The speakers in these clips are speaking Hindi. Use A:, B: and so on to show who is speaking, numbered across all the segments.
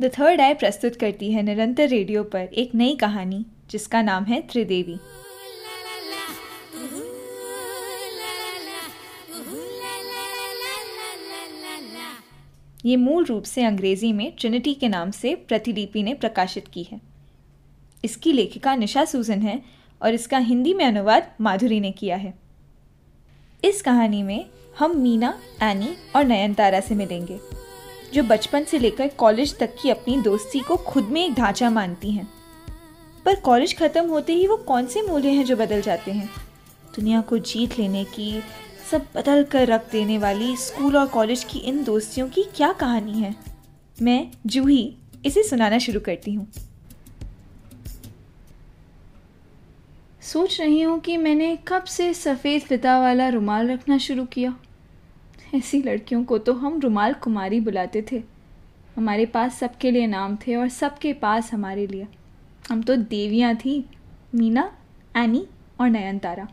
A: द थर्ड आई प्रस्तुत करती है निरंतर रेडियो पर एक नई कहानी, जिसका नाम है त्रिदेवी। ये मूल रूप से अंग्रेज़ी में ट्रिनिटी के नाम से प्रतिलिपि ने प्रकाशित की है। इसकी लेखिका निशा सूजन है और इसका हिंदी में अनुवाद माधुरी ने किया है। इस कहानी में हम मीना, एनी और नयनतारा से मिलेंगे। जो बचपन से लेकर कॉलेज तक की अपनी दोस्ती को खुद में एक ढांचा मानती हैं। पर कॉलेज ख़त्म होते ही वो कौन से मूल्य हैं जो बदल जाते हैं? दुनिया को जीत लेने की, सब बदल कर रख देने वाली स्कूल और कॉलेज की इन दोस्तियों की क्या कहानी है? मैं जूही, इसे सुनाना शुरू करती हूँ। सोच रही हूँ कि मैंने कब से सफ़ेद फिता वाला रुमाल रखना शुरू किया। ऐसी लड़कियों को तो हम रुमाल कुमारी बुलाते थे। हमारे पास सबके लिए नाम थे और सबके पास हमारे लिए। हम तो देवियाँ थी, मीना, एनी और नयनतारा।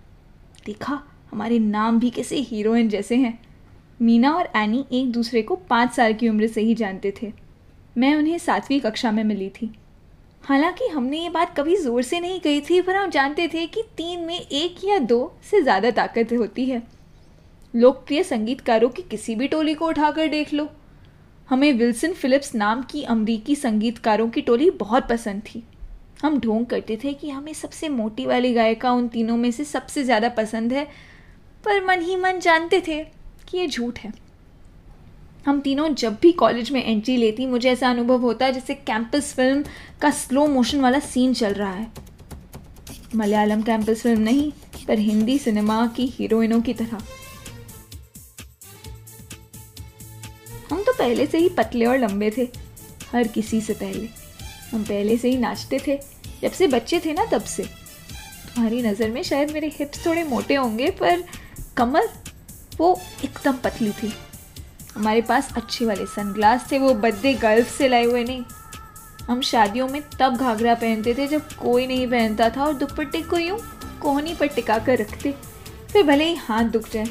A: देखा, हमारे नाम भी कैसे हीरोइन जैसे हैं। मीना और एनी एक दूसरे को पाँच साल की उम्र से ही जानते थे। मैं उन्हें सातवीं कक्षा में मिली थी। हालाँकि हमने ये बात कभी ज़ोर से नहीं कही थी, पर हम जानते थे कि तीन में एक या दो से ज़्यादा ताकत होती है। लोकप्रिय संगीतकारों की किसी भी टोली को उठाकर देख लो। हमें विल्सन फिलिप्स नाम की अमरीकी संगीतकारों की टोली बहुत पसंद थी। हम ढोंग करते थे कि हमें सबसे मोटी वाली गायिका उन तीनों में से सबसे ज़्यादा पसंद है, पर मन ही मन जानते थे कि ये झूठ है। हम तीनों जब भी कॉलेज में एंट्री लेती, मुझे ऐसा अनुभव होता जैसे कैंपस फ़िल्म का स्लो मोशन वाला सीन चल रहा है। मलयालम कैंपस फ़िल्म नहीं, पर हिंदी सिनेमा की हीरोइनों की तरह। हम तो पहले से ही पतले और लंबे थे, हर किसी से पहले। हम पहले से ही नाचते थे, जब से बच्चे थे ना तब से। तुम्हारी नज़र में शायद मेरे हिप्स थोड़े मोटे होंगे, पर कमर वो एकदम पतली थी। हमारे पास अच्छे वाले सनग्लास थे, वो बद्दे गल्फ से लाए हुए नहीं। हम शादियों में तब घाघरा पहनते थे, जब कोई नहीं पहनता था और दुपट्टे को यूँ कोहनी पर टिका कर रखते। फिर भले ही हाथ दुख जाए,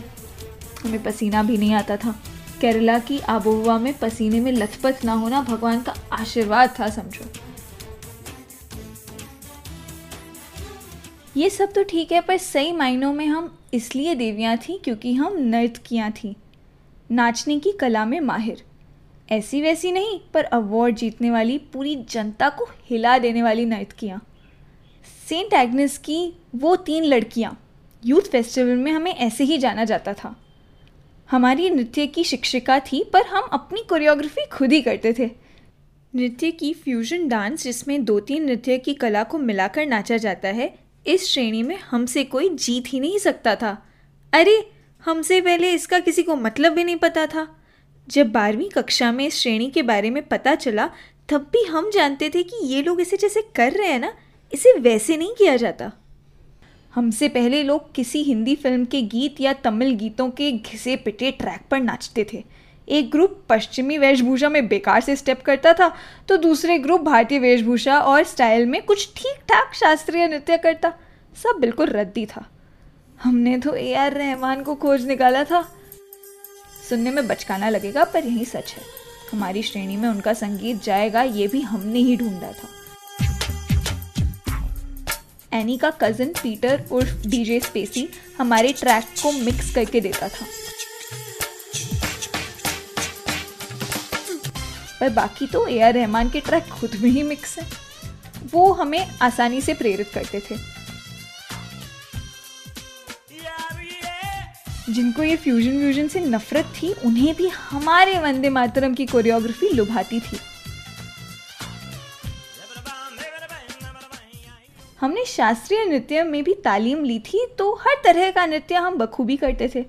A: हमें पसीना भी नहीं आता था। केरला की आबोहवा में पसीने में लथपथ ना होना भगवान का आशीर्वाद था, समझो। ये सब तो ठीक है, पर सही मायनों में हम इसलिए देवियाँ थीं क्योंकि हम नर्तकियाँ थीं, नाचने की कला में माहिर। ऐसी वैसी नहीं, पर अवार्ड जीतने वाली पूरी जनता को हिला देने वाली नर्तकियाँ। सेंट एग्नेस की वो तीन लड़कियाँ यूथ फेस्टिवल में हमें ऐसे ही जाना जाता था। हमारी नृत्य की शिक्षिका थी, पर हम अपनी कोरियोग्राफी खुद ही करते थे। नृत्य की फ्यूजन डांस जिसमें दो तीन नृत्य की कला को मिलाकर नाचा जाता है, इस श्रेणी में हमसे कोई जीत ही नहीं सकता था। अरे, हमसे पहले इसका किसी को मतलब भी नहीं पता था। जब बारहवीं कक्षा में इस श्रेणी के बारे में पता चला, तब भी हम जानते थे कि ये लोग इसे जैसे कर रहे हैं ना, इसे वैसे नहीं किया जाता। हमसे पहले लोग किसी हिंदी फ़िल्म के गीत या तमिल गीतों के घिसे पिटे ट्रैक पर नाचते थे। एक ग्रुप पश्चिमी वेशभूषा में बेकार से स्टेप करता था तो दूसरे ग्रुप भारतीय वेशभूषा और स्टाइल में कुछ ठीक ठाक शास्त्रीय नृत्य करता। सब बिल्कुल रद्दी था। हमने तो ए आर रहमान को खोज निकाला था। सुनने में बचकाना लगेगा, पर यही सच है। हमारी श्रेणी में उनका संगीत जाएगा, ये भी हमने ही ढूंढा था। एनी का कज़न पीटर उर्फ़ डीजे स्पेसी हमारे ट्रैक को मिक्स करके देता था। पर बाकी तो ए आर रहमान के ट्रैक खुद में ही मिक्स है। वो हमें आसानी से प्रेरित करते थे। जिनको ये फ्यूजन व्यूजन से नफरत थी, उन्हें भी हमारे वंदे मातरम की कोरियोग्राफी लुभाती थी। हमने शास्त्रीय नृत्य में भी तालीम ली थी तो हर तरह का नृत्य हम बखूबी करते थे।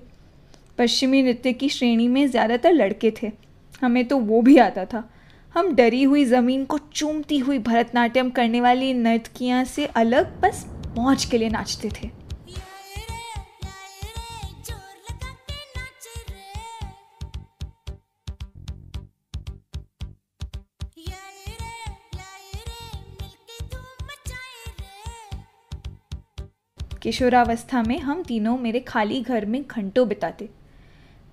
A: पश्चिमी नृत्य की श्रेणी में ज़्यादातर लड़के थे। हमें तो वो भी आता था। हम डरी हुई ज़मीन को चूमती हुई भरतनाट्यम करने वाली नर्तकियाँ से अलग बस पहुँच के लिए नाचते थे। किशोरावस्था में हम तीनों मेरे खाली घर में घंटों बिताते।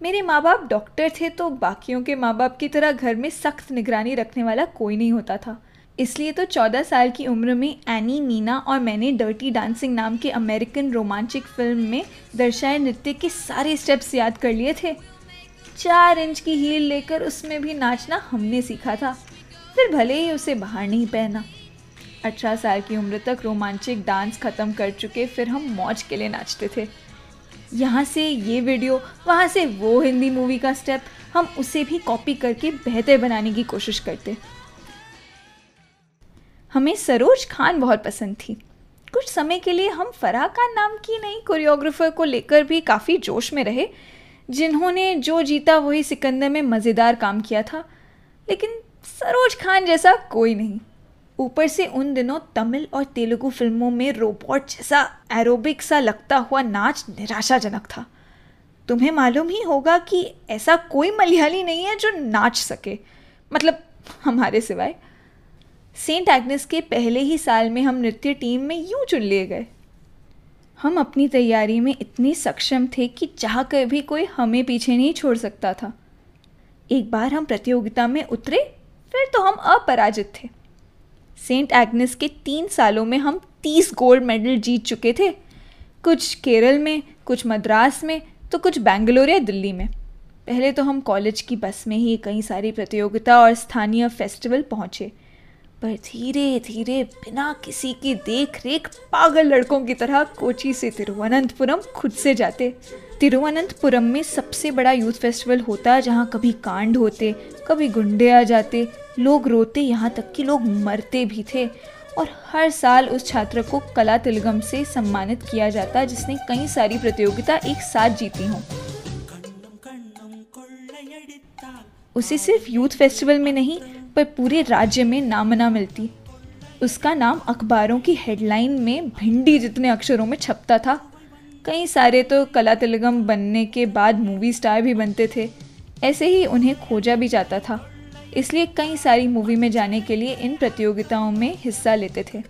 A: मेरे माँ बाप डॉक्टर थे तो बाकियों के माँ बाप की तरह घर में सख्त निगरानी रखने वाला कोई नहीं होता था। इसलिए तो चौदह साल की उम्र में एनी मीना और मैंने डर्टी डांसिंग नाम के अमेरिकन रोमांचिक फ़िल्म में दर्शाए नृत्य के सारे स्टेप्स याद कर लिए थे। चार इंच की हील लेकर उसमें भी नाचना हमने सीखा था। फिर भले ही उसे बाहर नहीं पहना। अठारह साल की उम्र तक रोमांचिक डांस ख़त्म कर चुके, फिर हम मौज के लिए नाचते थे। यहाँ से ये वीडियो, वहाँ से वो हिंदी मूवी का स्टेप हम उसे भी कॉपी करके बेहतर बनाने की कोशिश करते। हमें सरोज खान बहुत पसंद थी। कुछ समय के लिए हम फराह खान नाम की नई कोरियोग्राफर को लेकर भी काफ़ी जोश में रहे, जिन्होंने जो जीता वही सिकंदर में मज़ेदार काम किया था, लेकिन सरोज खान जैसा कोई नहीं। ऊपर से उन दिनों तमिल और तेलुगु फ़िल्मों में रोबोट जैसा एरोबिक सा लगता हुआ नाच निराशाजनक था। तुम्हें मालूम ही होगा कि ऐसा कोई मलयाली नहीं है जो नाच सके मतलब हमारे सिवाय। सेंट एग्नेस के पहले ही साल में हम नृत्य टीम में यूँ चुन लिए गए। हम अपनी तैयारी में इतने सक्षम थे कि चाह कर भी कोई हमें पीछे नहीं छोड़ सकता था। एक बार हम प्रतियोगिता में उतरे, फिर तो हम अपराजित थे। सेंट एग्नेस के तीन सालों में हम तीस गोल्ड मेडल जीत चुके थे। कुछ केरल में, कुछ मद्रास में तो कुछ बेंगलोर या दिल्ली में। पहले तो हम कॉलेज की बस में ही कई सारी प्रतियोगिता और स्थानीय फेस्टिवल पहुँचे। पर धीरे धीरे बिना किसी की देख रेख पागल लड़कों की तरह कोची से तिरुवनंतपुरम खुद से जाते। तिरुवनंतपुरम में सबसे बड़ा यूथ फेस्टिवल होता जहाँ कभी कांड होते कभी गुंडे आ जाते। लोग रोते यहाँ तक कि लोग मरते भी थे। और हर साल उस छात्र को कला तिलगम से सम्मानित किया जाता जिसने कई सारी प्रतियोगिता एक साथ जीती हों। उसे सिर्फ़ यूथ फेस्टिवल में नहीं पर पूरे राज्य में नामना मिलती। उसका नाम अखबारों की हेडलाइन में भिंडी जितने अक्षरों में छपता था। कई सारे तो कला तिलगम बनने के बाद मूवी स्टार भी बनते थे। ऐसे ही उन्हें खोजा भी जाता था। इसलिए कई सारी मूवी में जाने के लिए इन प्रतियोगिताओं में हिस्सा लेते थे।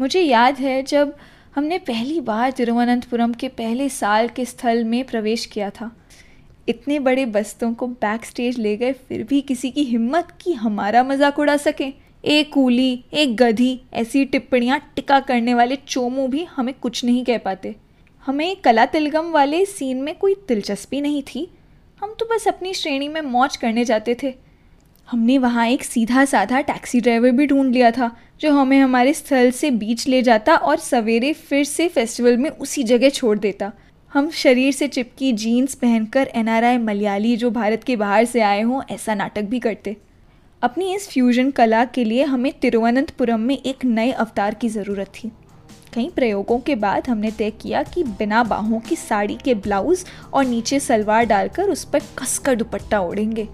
A: मुझे याद है जब हमने पहली बार तिरुवनंतपुरम के पहले साल के स्थल में प्रवेश किया था। इतने बड़े बस्तों को बैक स्टेज ले गए, फिर भी किसी की हिम्मत कि हमारा मज़ाक उड़ा सके। एक कूली, एक गधी, ऐसी टिप्पणियाँ टिका करने वाले चोमू भी हमें कुछ नहीं कह पाते। हमें कला तिलगम वाले सीन में कोई दिलचस्पी नहीं थी। हम तो बस अपनी श्रेणी में मौज करने जाते थे। हमने वहाँ एक सीधा साधा टैक्सी ड्राइवर भी ढूंढ लिया था, जो हमें हमारे स्थल से बीच ले जाता और सवेरे फिर से फेस्टिवल में उसी जगह छोड़ देता। हम शरीर से चिपकी जीन्स पहनकर एनआरआई मलयाली, जो भारत के बाहर से आए हों, ऐसा नाटक भी करते। अपनी इस फ्यूजन कला के लिए हमें तिरुवनंतपुरम में एक नए अवतार की ज़रूरत थी। कई प्रयोगों के बाद हमने तय किया कि बिना बाहों की साड़ी के ब्लाउज और नीचे सलवार डालकर उस पर कसकर दुपट्टा ओढ़ेंगे।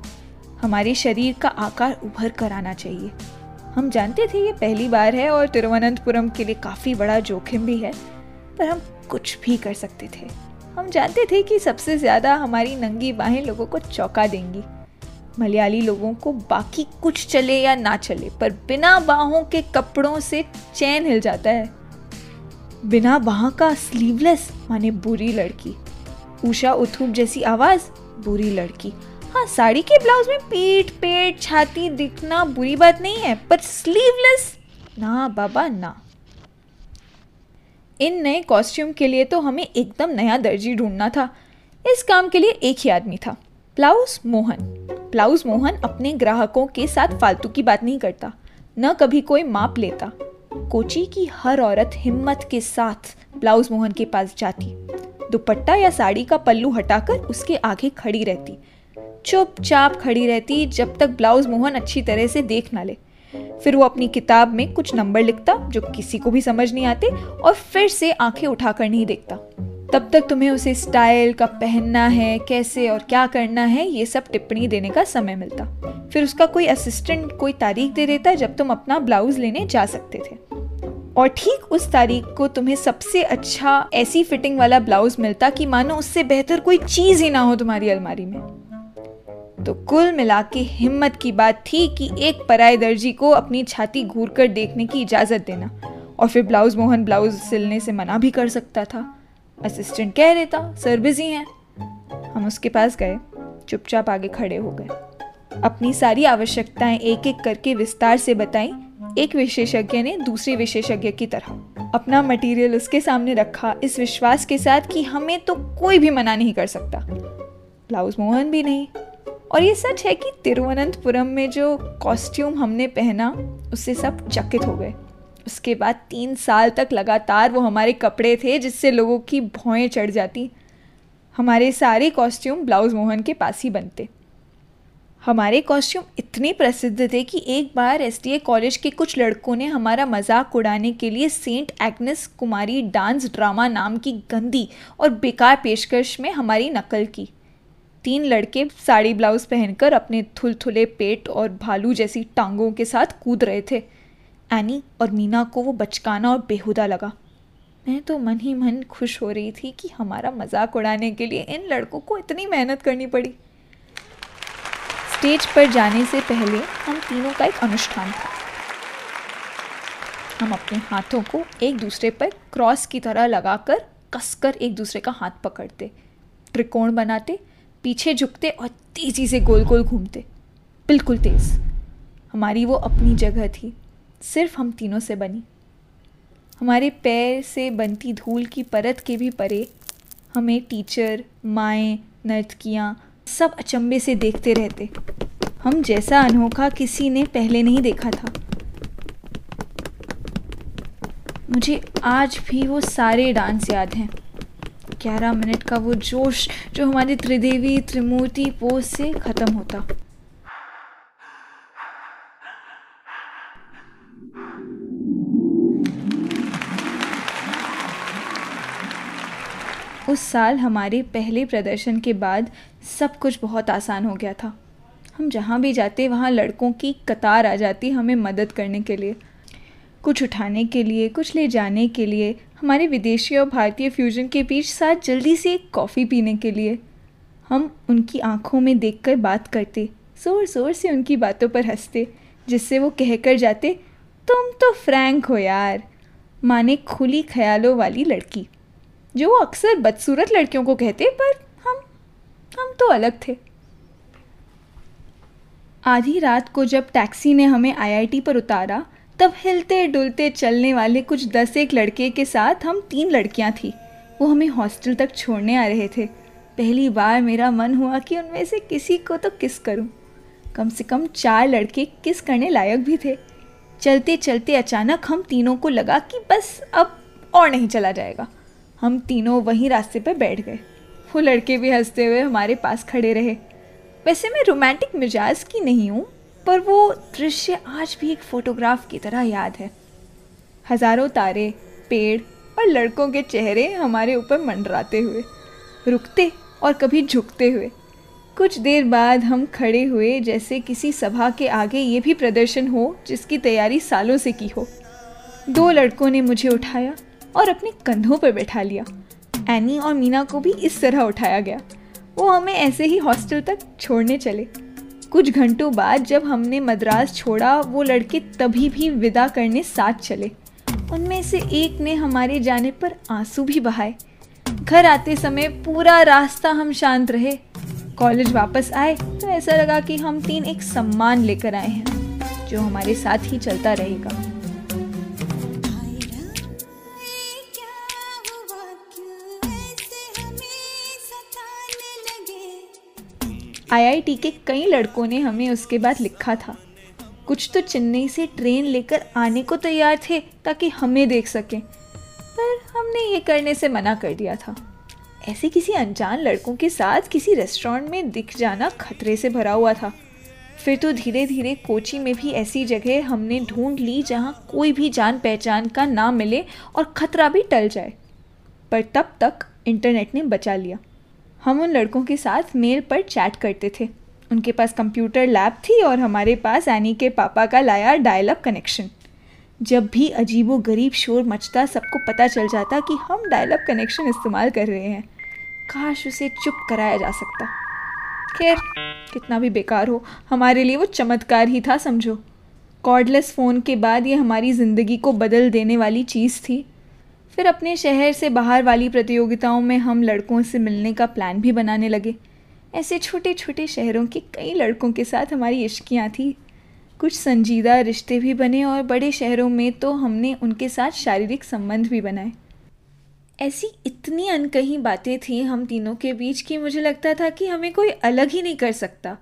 A: हमारे शरीर का आकार उभर कर आना चाहिए। हम जानते थे ये पहली बार है और तिरुवनंतपुरम के लिए काफ़ी बड़ा जोखिम भी है, पर हम कुछ भी कर सकते थे। हम जानते थे कि सबसे ज़्यादा हमारी नंगी बाहें लोगों को चौंका देंगी। मलयाली लोगों को बाकी कुछ चले या ना चले, पर बिना बाहों के कपड़ों से चैन हिल जाता है। बिना बाह का स्लीवलेस माने बुरी लड़की। उषा उथुप जैसी आवाज़, बुरी लड़की। हाँ साड़ी के ब्लाउज में पीठ, पेट, छाती दिखना बुरी बात नहीं है, पर स्लीवलेस ना बाबा, ना। इन नए कॉस्ट्यूम के लिए तो हमें एकदम नया दर्जी ढूंढना था। इस काम के लिए एक ही आदमी था ब्लाउज मोहन। ब्लाउज मोहन अपने ग्राहकों के साथ फालतू की बात नहीं करता, न कभी कोई माप लेता। कोची की हर औरत हिम्मत के साथ ब्लाउज मोहन के पास जाती। दुपट्टा या साड़ी का पल्लू हटाकर उसके आगे खड़ी रहती। चुपचाप खड़ी रहती जब तक ब्लाउज मोहन अच्छी तरह से देख ना ले। फिर वो अपनी किताब में कुछ नंबर लिखता, जो किसी को भी समझ नहीं आते, और फिर से आँखें उठाकर नहीं देखता। तब तक तुम्हें उसे स्टाइल का पहनना है, कैसे और क्या करना है, ये सब टिप्पणी देने का समय मिलता। फिर उसका कोई असिस्टेंट कोई तारीख दे देता, जब तुम अपना ब्लाउज लेने जा सकते थे। और ठीक उस तारीख को तुम्हें सबसे अच्छा ऐसी फिटिंग वाला ब्लाउज मिलता कि मानो उससे बेहतर कोई चीज़ ही ना हो तुम्हारी अलमारी में। तो कुल मिला के हिम्मत की बात थी कि एक पराए दर्जी को अपनी छाती घूर कर देखने की इजाज़त देना और फिर ब्लाउज मोहन ब्लाउज सिलने से मना भी कर सकता था। असिस्टेंट कह देता सर बिज़ी हैं। हम उसके पास गए, चुपचाप आगे खड़े हो गए। अपनी सारी आवश्यकताएँ एक एक करके विस्तार से बताई, एक विशेषज्ञ ने दूसरे विशेषज्ञ की तरह। अपना मटेरियल उसके सामने रखा, इस विश्वास के साथ कि हमें तो कोई भी मना नहीं कर सकता। ब्लाउज मोहन भी नहीं। और ये सच है कि तिरुवनंतपुरम में जो कॉस्ट्यूम हमने पहना, उससे सब चकित हो गए। उसके बाद तीन साल तक लगातार वो हमारे कपड़े थे, जिससे लोगों की भौएँ चढ़ जाती। हमारे सारे कॉस्ट्यूम ब्लाउज मोहन के पास ही बनते। हमारे कॉस्ट्यूम इतने प्रसिद्ध थे कि एक बार एस कॉलेज के कुछ लड़कों ने हमारा मज़ाक उड़ाने के लिए Saint Agnes Kumari dance drama नाम की गंदी और बेकार पेशकश में हमारी नकल की। तीन लड़के साड़ी, ब्लाउज पहनकर अपने थुलथुले पेट और भालू जैसी टांगों के साथ कूद रहे थे। एनी और मीना को वो बचकाना और बेहुदा लगा। मैं तो मन ही मन खुश हो रही थी कि हमारा मज़ाक उड़ाने के लिए इन लड़कों को इतनी मेहनत करनी पड़ी। स्टेज पर जाने से पहले हम तीनों का एक अनुष्ठान था। हम अपने हाथों को एक दूसरे पर क्रॉस की तरह लगाकर कसकर एक दूसरे का हाथ पकड़ते। त्रिकोण बनाते पीछे झुकते और तेज़ी से गोल गोल घूमते। बिल्कुल तेज़। हमारी वो अपनी जगह थी। सिर्फ़ हम तीनों से बनी। हमारे पैर से बनती धूल की परत के भी परे हमें टीचर, माएँ, नर्तकियाँ सब अचंभे से देखते रहते। हम जैसा अनोखा किसी ने पहले नहीं देखा था। मुझे आज भी वो सारे डांस याद हैं। ग्यारह मिनट का वो जोश जो हमारी त्रिदेवी, त्रिमूर्ति पोज से ख़त्म होता। उस साल हमारे पहले प्रदर्शन के बाद सब कुछ बहुत आसान हो गया था। हम जहाँ भी जाते, वहाँ लड़कों की कतार आ जाती हमें मदद करने के लिए। कुछ उठाने के लिए, कुछ ले जाने के लिए, हमारे विदेशी और भारतीय फ्यूजन के बीच साथ जल्दी से एक कॉफ़ी पीने के लिए। हम उनकी आँखों में देखकर बात करते, ज़ोर ज़ोर से उनकी बातों पर हँसते, जिससे वो कह कर जाते, तुम तो फ्रैंक हो यार, माने खुली ख्यालों वाली लड़की, जो वो अक्सर बदसूरत लड़कियों को कहते, पर हम हम तो अलग थे। आधी रात को जब टैक्सी ने हमें आईआईटी पर उतारा तब हिलते डुलते चलने वाले कुछ दस एक लड़के के साथ हम तीन लड़कियाँ थी। वो हमें हॉस्टल तक छोड़ने आ रहे थे। पहली बार मेरा मन हुआ कि उनमें से किसी को तो किस करूँ। कम से कम चार लड़के किस करने लायक भी थे। चलते चलते अचानक हम तीनों को लगा कि बस अब और नहीं चला जाएगा। हम तीनों वहीं रास्ते पर बैठ गए। वो लड़के भी हँसते हुए हमारे पास खड़े रहे। वैसे मैं रोमांटिक मिजाज की नहीं हूँ पर वो दृश्य आज भी एक फ़ोटोग्राफ की तरह याद है। हज़ारों तारे, पेड़ और लड़कों के चेहरे हमारे ऊपर मंडराते हुए, रुकते और कभी झुकते हुए। कुछ देर बाद हम खड़े हुए जैसे किसी सभा के आगे ये भी प्रदर्शन हो जिसकी तैयारी सालों से की हो। दो लड़कों ने मुझे उठाया और अपने कंधों पर बैठा लिया। एनी और मीना को भी इस तरह उठाया गया। वो हमें ऐसे ही हॉस्टल तक छोड़ने चले। कुछ घंटों बाद जब हमने मद्रास छोड़ा, वो लड़के तभी भी विदा करने साथ चले। उनमें से एक ने हमारे जाने पर आँसू भी बहाए। घर आते समय पूरा रास्ता हम शांत रहे। कॉलेज वापस आए तो ऐसा लगा कि हम तीन एक सम्मान लेकर आए हैं, जो हमारे साथ ही चलता रहेगा। आईआईटी के कई लड़कों ने हमें उसके बाद लिखा था। कुछ तो चेन्नई से ट्रेन लेकर आने को तैयार थे ताकि हमें देख सकें, पर हमने ये करने से मना कर दिया था। ऐसे किसी अनजान लड़कों के साथ किसी रेस्टोरेंट में दिख जाना खतरे से भरा हुआ था। फिर तो धीरे धीरे कोची में भी ऐसी जगह हमने ढूंढ ली जहाँ कोई भी जान पहचान का ना मिले और ख़तरा भी टल जाए। पर तब तक इंटरनेट ने बचा लिया। हम उन लड़कों के साथ मेल पर चैट करते थे। उनके पास कंप्यूटर लैब थी और हमारे पास एनी के पापा का लाया डायल कनेक्शन जब भी अजीबो गरीब शोर मचता, सबको पता चल जाता कि हम डायल कनेक्शन इस्तेमाल कर रहे हैं। काश उसे चुप कराया जा सकता। खैर, कितना भी बेकार हो, हमारे लिए वो चमत्कार ही था, समझो। कॉर्डलेस फ़ोन के बाद ये हमारी ज़िंदगी को बदल देने वाली चीज़ थी। फिर अपने शहर से बाहर वाली प्रतियोगिताओं में हम लड़कों से मिलने का प्लान भी बनाने लगे। ऐसे छोटे छोटे शहरों के कई लड़कों के साथ हमारी इश्कियाँ थी। कुछ संजीदा रिश्ते भी बने और बड़े शहरों में तो हमने उनके साथ शारीरिक संबंध भी बनाए। ऐसी इतनी अनकहीं बातें थी हम तीनों के बीच कि मुझे लगता था कि हमें कोई अलग ही नहीं कर सकता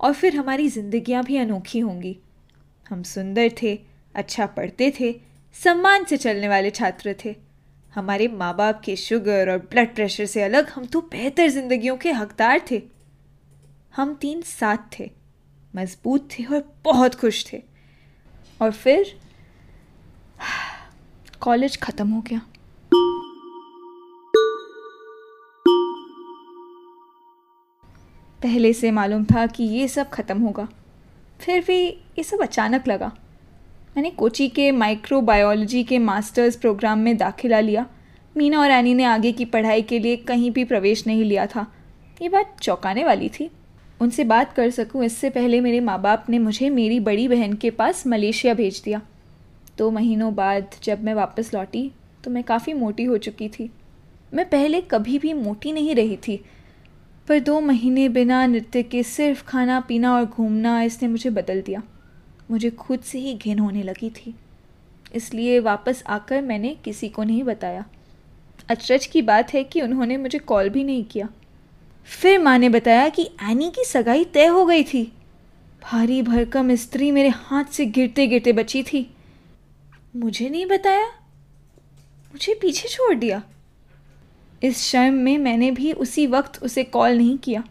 A: और फिर हमारी जिंदगियाँ भी अनोखी होंगी। हम सुंदर थे अच्छा पढ़ते थे, सम्मान से चलने वाले छात्र थे। हमारे माँ बाप के शुगर और ब्लड प्रेशर से अलग हम तो बेहतर जिंदगियों के हकदार थे। हम तीन साथ थे, मज़बूत थे और बहुत खुश थे। और फिर कॉलेज ख़त्म हो गया। पहले से मालूम था कि ये सब ख़त्म होगा। फिर भी ये सब अचानक लगा। मैंने कोची के माइक्रोबायोलॉजी के मास्टर्स प्रोग्राम में दाखिला लिया। मीना और एनी ने आगे की पढ़ाई के लिए कहीं भी प्रवेश नहीं लिया था। ये बात चौंकाने वाली थी। उनसे बात कर सकूँ, इससे पहले मेरे माँ बाप ने मुझे मेरी बड़ी बहन के पास मलेशिया भेज दिया। दो महीनों बाद जब मैं वापस लौटी तो मैं काफ़ी मोटी हो चुकी थी। मैं पहले कभी भी मोटी नहीं रही थी, पर दो महीने बिना नृत्य के सिर्फ़ खाना पीना और घूमना इसने मुझे बदल दिया। मुझे खुद से ही घिन होने लगी थी। इसलिए वापस आकर मैंने किसी को नहीं बताया। अचरज की बात है कि उन्होंने मुझे कॉल भी नहीं किया। फिर माँ ने बताया कि एनी की सगाई तय हो गई थी। भारी भरकम स्त्री मेरे हाथ से गिरते गिरते बची थी। मुझे नहीं बताया? मुझे पीछे छोड़ दिया? इस शर्म में मैंने भी उसी वक्त उसे कॉल नहीं किया।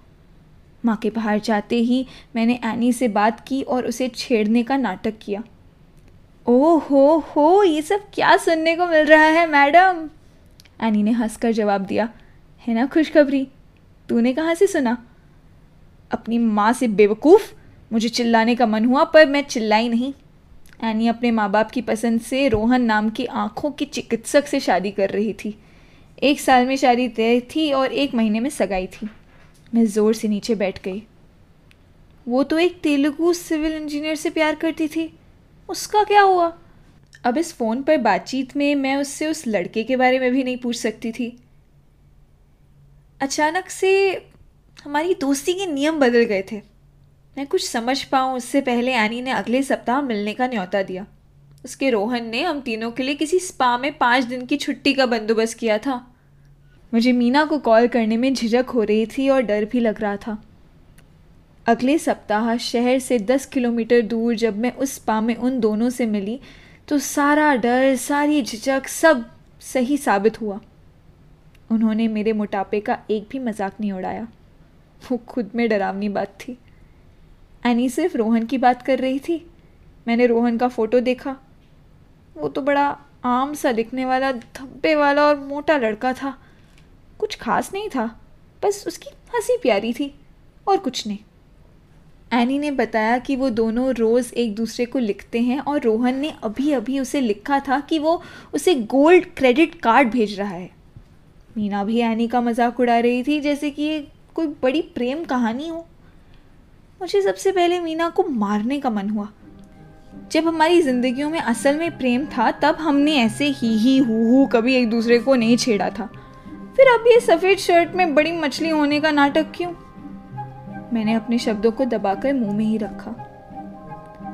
A: माँ के बाहर जाते ही मैंने एनी से बात की और उसे छेड़ने का नाटक किया। ओ हो हो ये सब क्या सुनने को मिल रहा है, मैडम? एनी ने हंसकर जवाब दिया, है ना खुशखबरी? तूने कहाँ से सुना? अपनी माँ से बेवकूफ़? मुझे चिल्लाने का मन हुआ, पर मैं चिल्लाई नहीं। एनी अपने माँ बाप की पसंद से रोहन नाम की आँखों के चिकित्सक से शादी कर रही थी। एक साल में शादी तय थी और एक महीने में सगाई थी। मैं ज़ोर से नीचे बैठ गई। वो तो एक तेलुगु सिविल इंजीनियर से प्यार करती थी। उसका क्या हुआ? अब इस फ़ोन पर बातचीत में मैं उससे उस लड़के के बारे में भी नहीं पूछ सकती थी। अचानक से हमारी दोस्ती के नियम बदल गए थे। मैं कुछ समझ पाऊँ, उससे पहले एनी ने अगले सप्ताह मिलने का न्योता दिया। उसके रोहन ने हम तीनों के लिए किसी स्पा में पाँच दिन की छुट्टी का बंदोबस्त किया था। मुझे मीना को कॉल करने में झिझक हो रही थी और डर भी लग रहा था। अगले सप्ताह शहर से दस किलोमीटर दूर जब मैं उस स्पा में उन दोनों से मिली तो सारा डर, सारी झिझक सब सही साबित हुआ। उन्होंने मेरे मोटापे का एक भी मज़ाक नहीं उड़ाया। वो खुद में डरावनी बात थी। एनी सिर्फ़ रोहन की बात कर रही थी। मैंने रोहन का फ़ोटो देखा। वो तो बड़ा आम सा दिखने वाला, धब्बे वाला और मोटा लड़का था। कुछ खास नहीं था, बस उसकी हँसी प्यारी थी और कुछ नहीं। एनी ने बताया कि वो दोनों रोज़ एक दूसरे को लिखते हैं और रोहन ने अभी अभी उसे लिखा था कि वो उसे गोल्ड क्रेडिट कार्ड भेज रहा है। मीना भी एनी का मज़ाक उड़ा रही थी, जैसे कि ये कोई बड़ी प्रेम कहानी हो। मुझे सबसे पहले मीना को मारने का मन हुआ। जब हमारी ज़िंदगियों में असल में प्रेम था, तब हमने ऐसे ही ही हु हु कभी एक दूसरे को नहीं छेड़ा था। फिर अब ये सफ़ेद शर्ट में बड़ी मछली होने का नाटक क्यों? मैंने अपने शब्दों को दबाकर मुँह में ही रखा।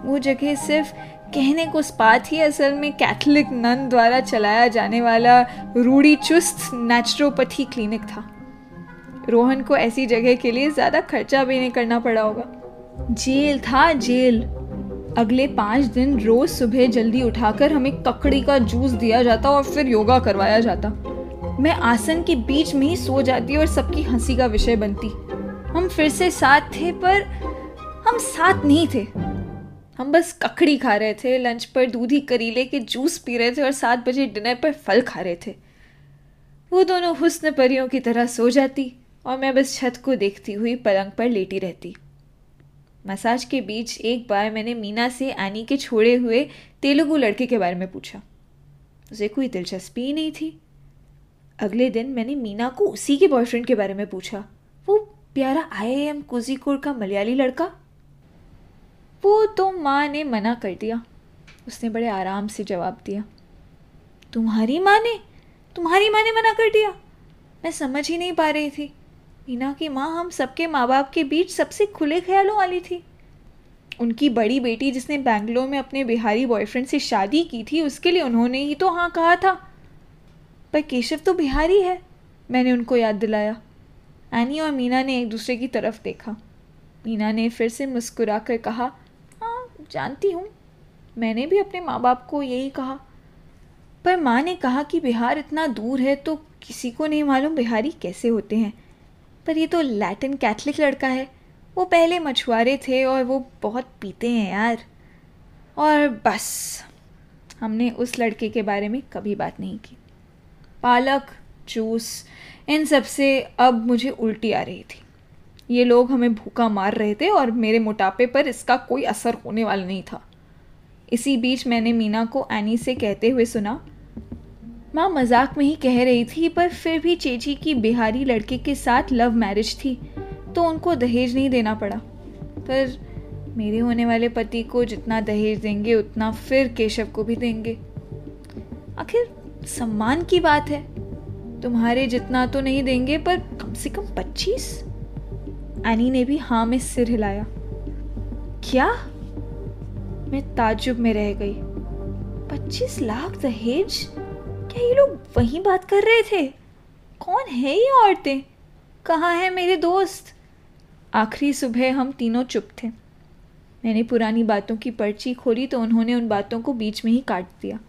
A: वो जगह सिर्फ़ कहने को स्पात ही असल में कैथलिक नन द्वारा चलाया जाने वाला रूढ़ी चुस्त नेचुरोपैथी क्लिनिक था। रोहन को ऐसी जगह के लिए ज़्यादा खर्चा भी नहीं करना पड़ा होगा। जेल था जेल। अगले पाँच दिन रोज़ सुबह जल्दी उठाकर हमें ककड़ी का जूस दिया जाता और फिर योगा करवाया जाता। मैं आसन के बीच में ही सो जाती और सबकी हँसी का विषय बनती। हम फिर से साथ थे, पर हम साथ नहीं थे। हम बस ककड़ी खा रहे थे, लंच पर दूधी करीले के जूस पी रहे थे और सात बजे डिनर पर फल खा रहे थे। वो दोनों हुस्न परियों की तरह सो जाती और मैं बस छत को देखती हुई पलंग पर लेटी रहती। मसाज के बीच एक बार मैंने मीना से एनी के छोड़े हुए तेलुगु लड़के के बारे में पूछा। उसे कोई दिलचस्पी ही नहीं थी। अगले दिन मैंने मीना को उसी के बॉयफ्रेंड के बारे में पूछा, वो प्यारा आई एम कुजीकोर का मलयाली लड़का? वो तो माँ ने मना कर दिया, उसने बड़े आराम से जवाब दिया, तुम्हारी माँ ने, तुम्हारी माँ ने मना कर दिया, मैं समझ ही नहीं पा रही थी, मीना की माँ हम सबके माँ बाप के बीच सबसे खुले ख्यालों वाली थी। उनकी बड़ी बेटी जिसने बैंगलोर में अपने बिहारी बॉयफ्रेंड से शादी की थी, उसके लिए उन्होंने ही तो हाँ कहा था पर केशव तो बिहारी है, मैंने उनको याद दिलाया। एनी और मीना ने एक दूसरे की तरफ़ देखा। मीना ने फिर से मुस्कुरा कर कहा हाँ जानती हूँ। मैंने भी अपने माँ बाप को यही कहा। पर माँ ने कहा कि बिहार इतना दूर है तो किसी को नहीं मालूम बिहारी कैसे होते हैं। पर ये तो लैटिन कैथलिक लड़का है। वो पहले मछुआरे थे और वो बहुत पीते हैं यार। और बस, हमने उस लड़के के बारे में कभी बात नहीं की। पालक, जूस, इन सबसे अब मुझे उल्टी आ रही थी। ये लोग हमें भूखा मार रहे थे और मेरे मोटापे पर इसका कोई असर होने वाला नहीं था। इसी बीच मैंने मीना को एनी से कहते हुए सुना, माँ, मज़ाक में ही कह रही थी, पर फिर भी चेची की बिहारी लड़के के साथ लव मैरिज थी तो उनको दहेज नहीं देना पड़ा। पर मेरे होने वाले पति को जितना दहेज देंगे, उतना फिर केशव को भी देंगे। आखिर सम्मान की बात है। तुम्हारे जितना तो नहीं देंगे, पर कम से कम पच्चीस। एनी ने भी हाँ में सिर हिलाया। क्या? मैं ताजुब में रह गई। पच्चीस लाख दहेज? क्या ये लोग वही बात कर रहे थे? कौन है ये औरतें? कहाँ हैं मेरे दोस्त? आखिरी सुबह हम तीनों चुप थे। मैंने पुरानी बातों की पर्ची खोली तो उन्होंने उन बातों को बीच में ही काट दिया।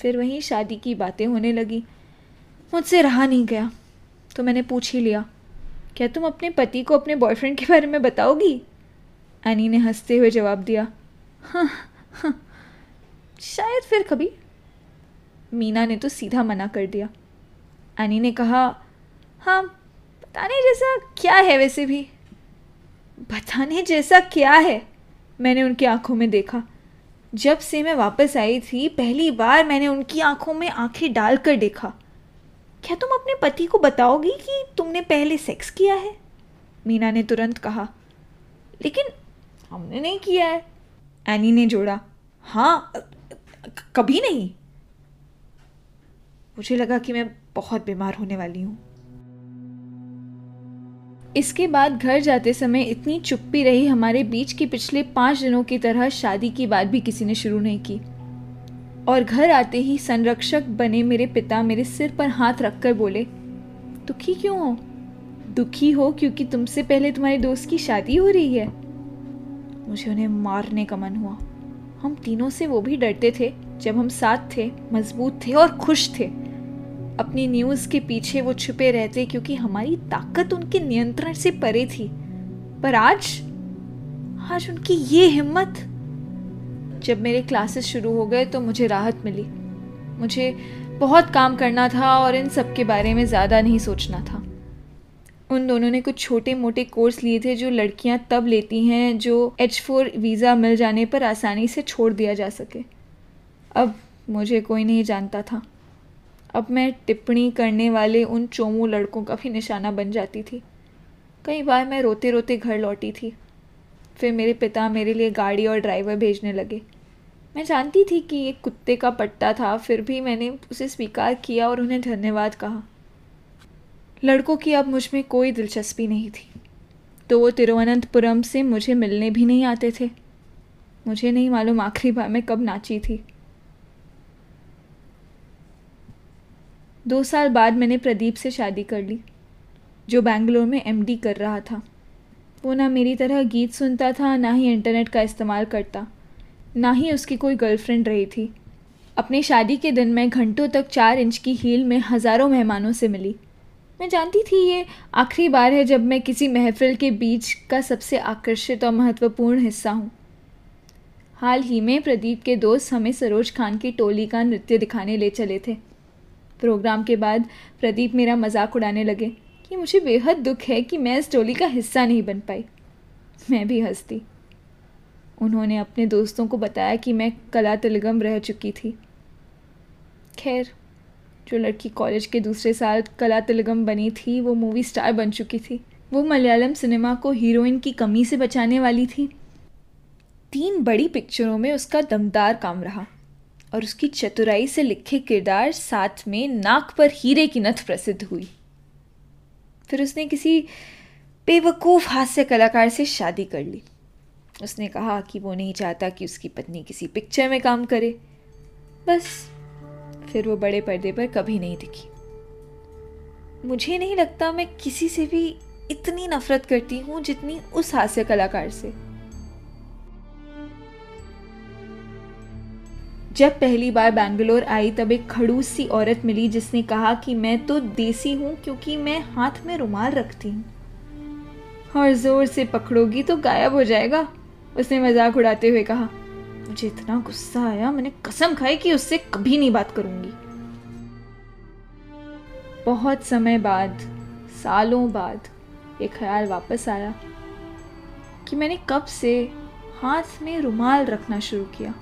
A: फिर वहीं शादी की बातें होने लगी। मुझसे रहा नहीं गया तो मैंने पूछ ही लिया, क्या तुम अपने पति को अपने बॉयफ्रेंड के बारे में बताओगी? एनी ने हँसते हुए जवाब दिया हाँ हाँ शायद फिर कभी। मीना ने तो सीधा मना कर दिया। एनी ने कहा हाँ बताने जैसा क्या है वैसे भी? बताने जैसा क्या है? मैंने उनकी आँखों में देखा। जब से मैं वापस आई थी, पहली बार मैंने उनकी आँखों में आँखें डालकर देखा। क्या तुम अपने पति को बताओगी कि तुमने पहले सेक्स किया है? मीना ने तुरंत कहा। लेकिन हमने नहीं किया है। एनी ने जोड़ा। हाँ कभी नहीं। मुझे लगा कि मैं बहुत बीमार होने वाली हूँ। इसके बाद घर जाते समय इतनी चुप्पी रही हमारे बीच की पिछले पाँच दिनों की तरह शादी की बात भी किसी ने शुरू नहीं की। और घर आते ही संरक्षक बने मेरे पिता मेरे सिर पर हाथ रखकर बोले, दुखी क्यों हो? दुखी हो क्योंकि तुमसे पहले तुम्हारे दोस्त की शादी हो रही है। मुझे उन्हें मारने का मन हुआ। हम तीनों से वो भी डरते थे जब हम साथ थे, मज़बूत थे और खुश थे। अपनी न्यूज़ के पीछे वो छुपे रहते क्योंकि हमारी ताकत उनके नियंत्रण से परे थी। पर आज आज उनकी ये हिम्मत। जब मेरे क्लासेस शुरू हो गए तो मुझे राहत मिली। मुझे बहुत काम करना था और इन सब के बारे में ज़्यादा नहीं सोचना था। उन दोनों ने कुछ छोटे मोटे कोर्स लिए थे जो लड़कियाँ तब लेती हैं जो एच फोर वीज़ा मिल जाने पर आसानी से छोड़ दिया जा सके। अब मुझे कोई नहीं जानता था। अब मैं टिप्पणी करने वाले उन चोमू लड़कों का भी निशाना बन जाती थी। कई बार मैं रोते रोते घर लौटी थी। फिर मेरे पिता मेरे लिए गाड़ी और ड्राइवर भेजने लगे। मैं जानती थी कि ये कुत्ते का पट्टा था, फिर भी मैंने उसे स्वीकार किया और उन्हें धन्यवाद कहा। लड़कों की अब मुझमें कोई दिलचस्पी नहीं थी। तो वो तिरुवनंतपुरम से मुझे मिलने भी नहीं आते थे। मुझे नहीं मालूम आखिरी बार मैं कब नाची थी। दो साल बाद मैंने प्रदीप से शादी कर ली, जो बेंगलोर में एमडी कर रहा था। वो ना मेरी तरह गीत सुनता था, ना ही इंटरनेट का इस्तेमाल करता, ना ही उसकी कोई गर्लफ्रेंड रही थी। अपनी शादी के दिन मैं घंटों तक चार इंच की हील में हज़ारों मेहमानों से मिली। मैं जानती थी ये आखिरी बार है जब मैं किसी महफिल के बीच का सबसे आकर्षित और महत्वपूर्ण हिस्सा हूँ। हाल ही में प्रदीप के दोस्त हमें सरोज खान की टोली का नृत्य दिखाने ले चले थे। प्रोग्राम के बाद प्रदीप मेरा मज़ाक उड़ाने लगे कि मुझे बेहद दुख है कि मैं इस टोली का हिस्सा नहीं बन पाई। मैं भी हंसती। उन्होंने अपने दोस्तों को बताया कि मैं कला तिलगम रह चुकी थी। खैर, जो लड़की कॉलेज के दूसरे साल कला तिलगम बनी थी, वो मूवी स्टार बन चुकी थी। वो मलयालम सिनेमा को हीरोइन की कमी से बचाने वाली थी। तीन बड़ी पिक्चरों में उसका दमदार काम रहा। और उसकी चतुराई से लिखे किरदार साथ में नाक पर हीरे की नथ प्रसिद्ध हुई। फिर उसने किसी बेवकूफ़ हास्य कलाकार से शादी कर ली। उसने कहा कि वो नहीं चाहता कि उसकी पत्नी किसी पिक्चर में काम करे। बस, फिर वो बड़े पर्दे पर कभी नहीं दिखी मुझे नहीं लगता मैं किसी से भी इतनी नफरत करती हूँ जितनी उस हास्य कलाकार से। जब पहली बार बैंगलोर आई, तब एक खड़ूस सी औरत मिली जिसने कहा कि मैं तो देसी हूँ क्योंकि मैं हाथ में रुमाल रखती हूँ। और ज़ोर से पकड़ोगी तो गायब हो जाएगा, उसने मज़ाक उड़ाते हुए कहा। मुझे इतना गुस्सा आया, मैंने कसम खाई कि उससे कभी नहीं बात करूँगी। बहुत समय बाद, सालों बाद, ये ख्याल वापस आया कि मैंने कब से हाथ में रुमाल रखना शुरू किया।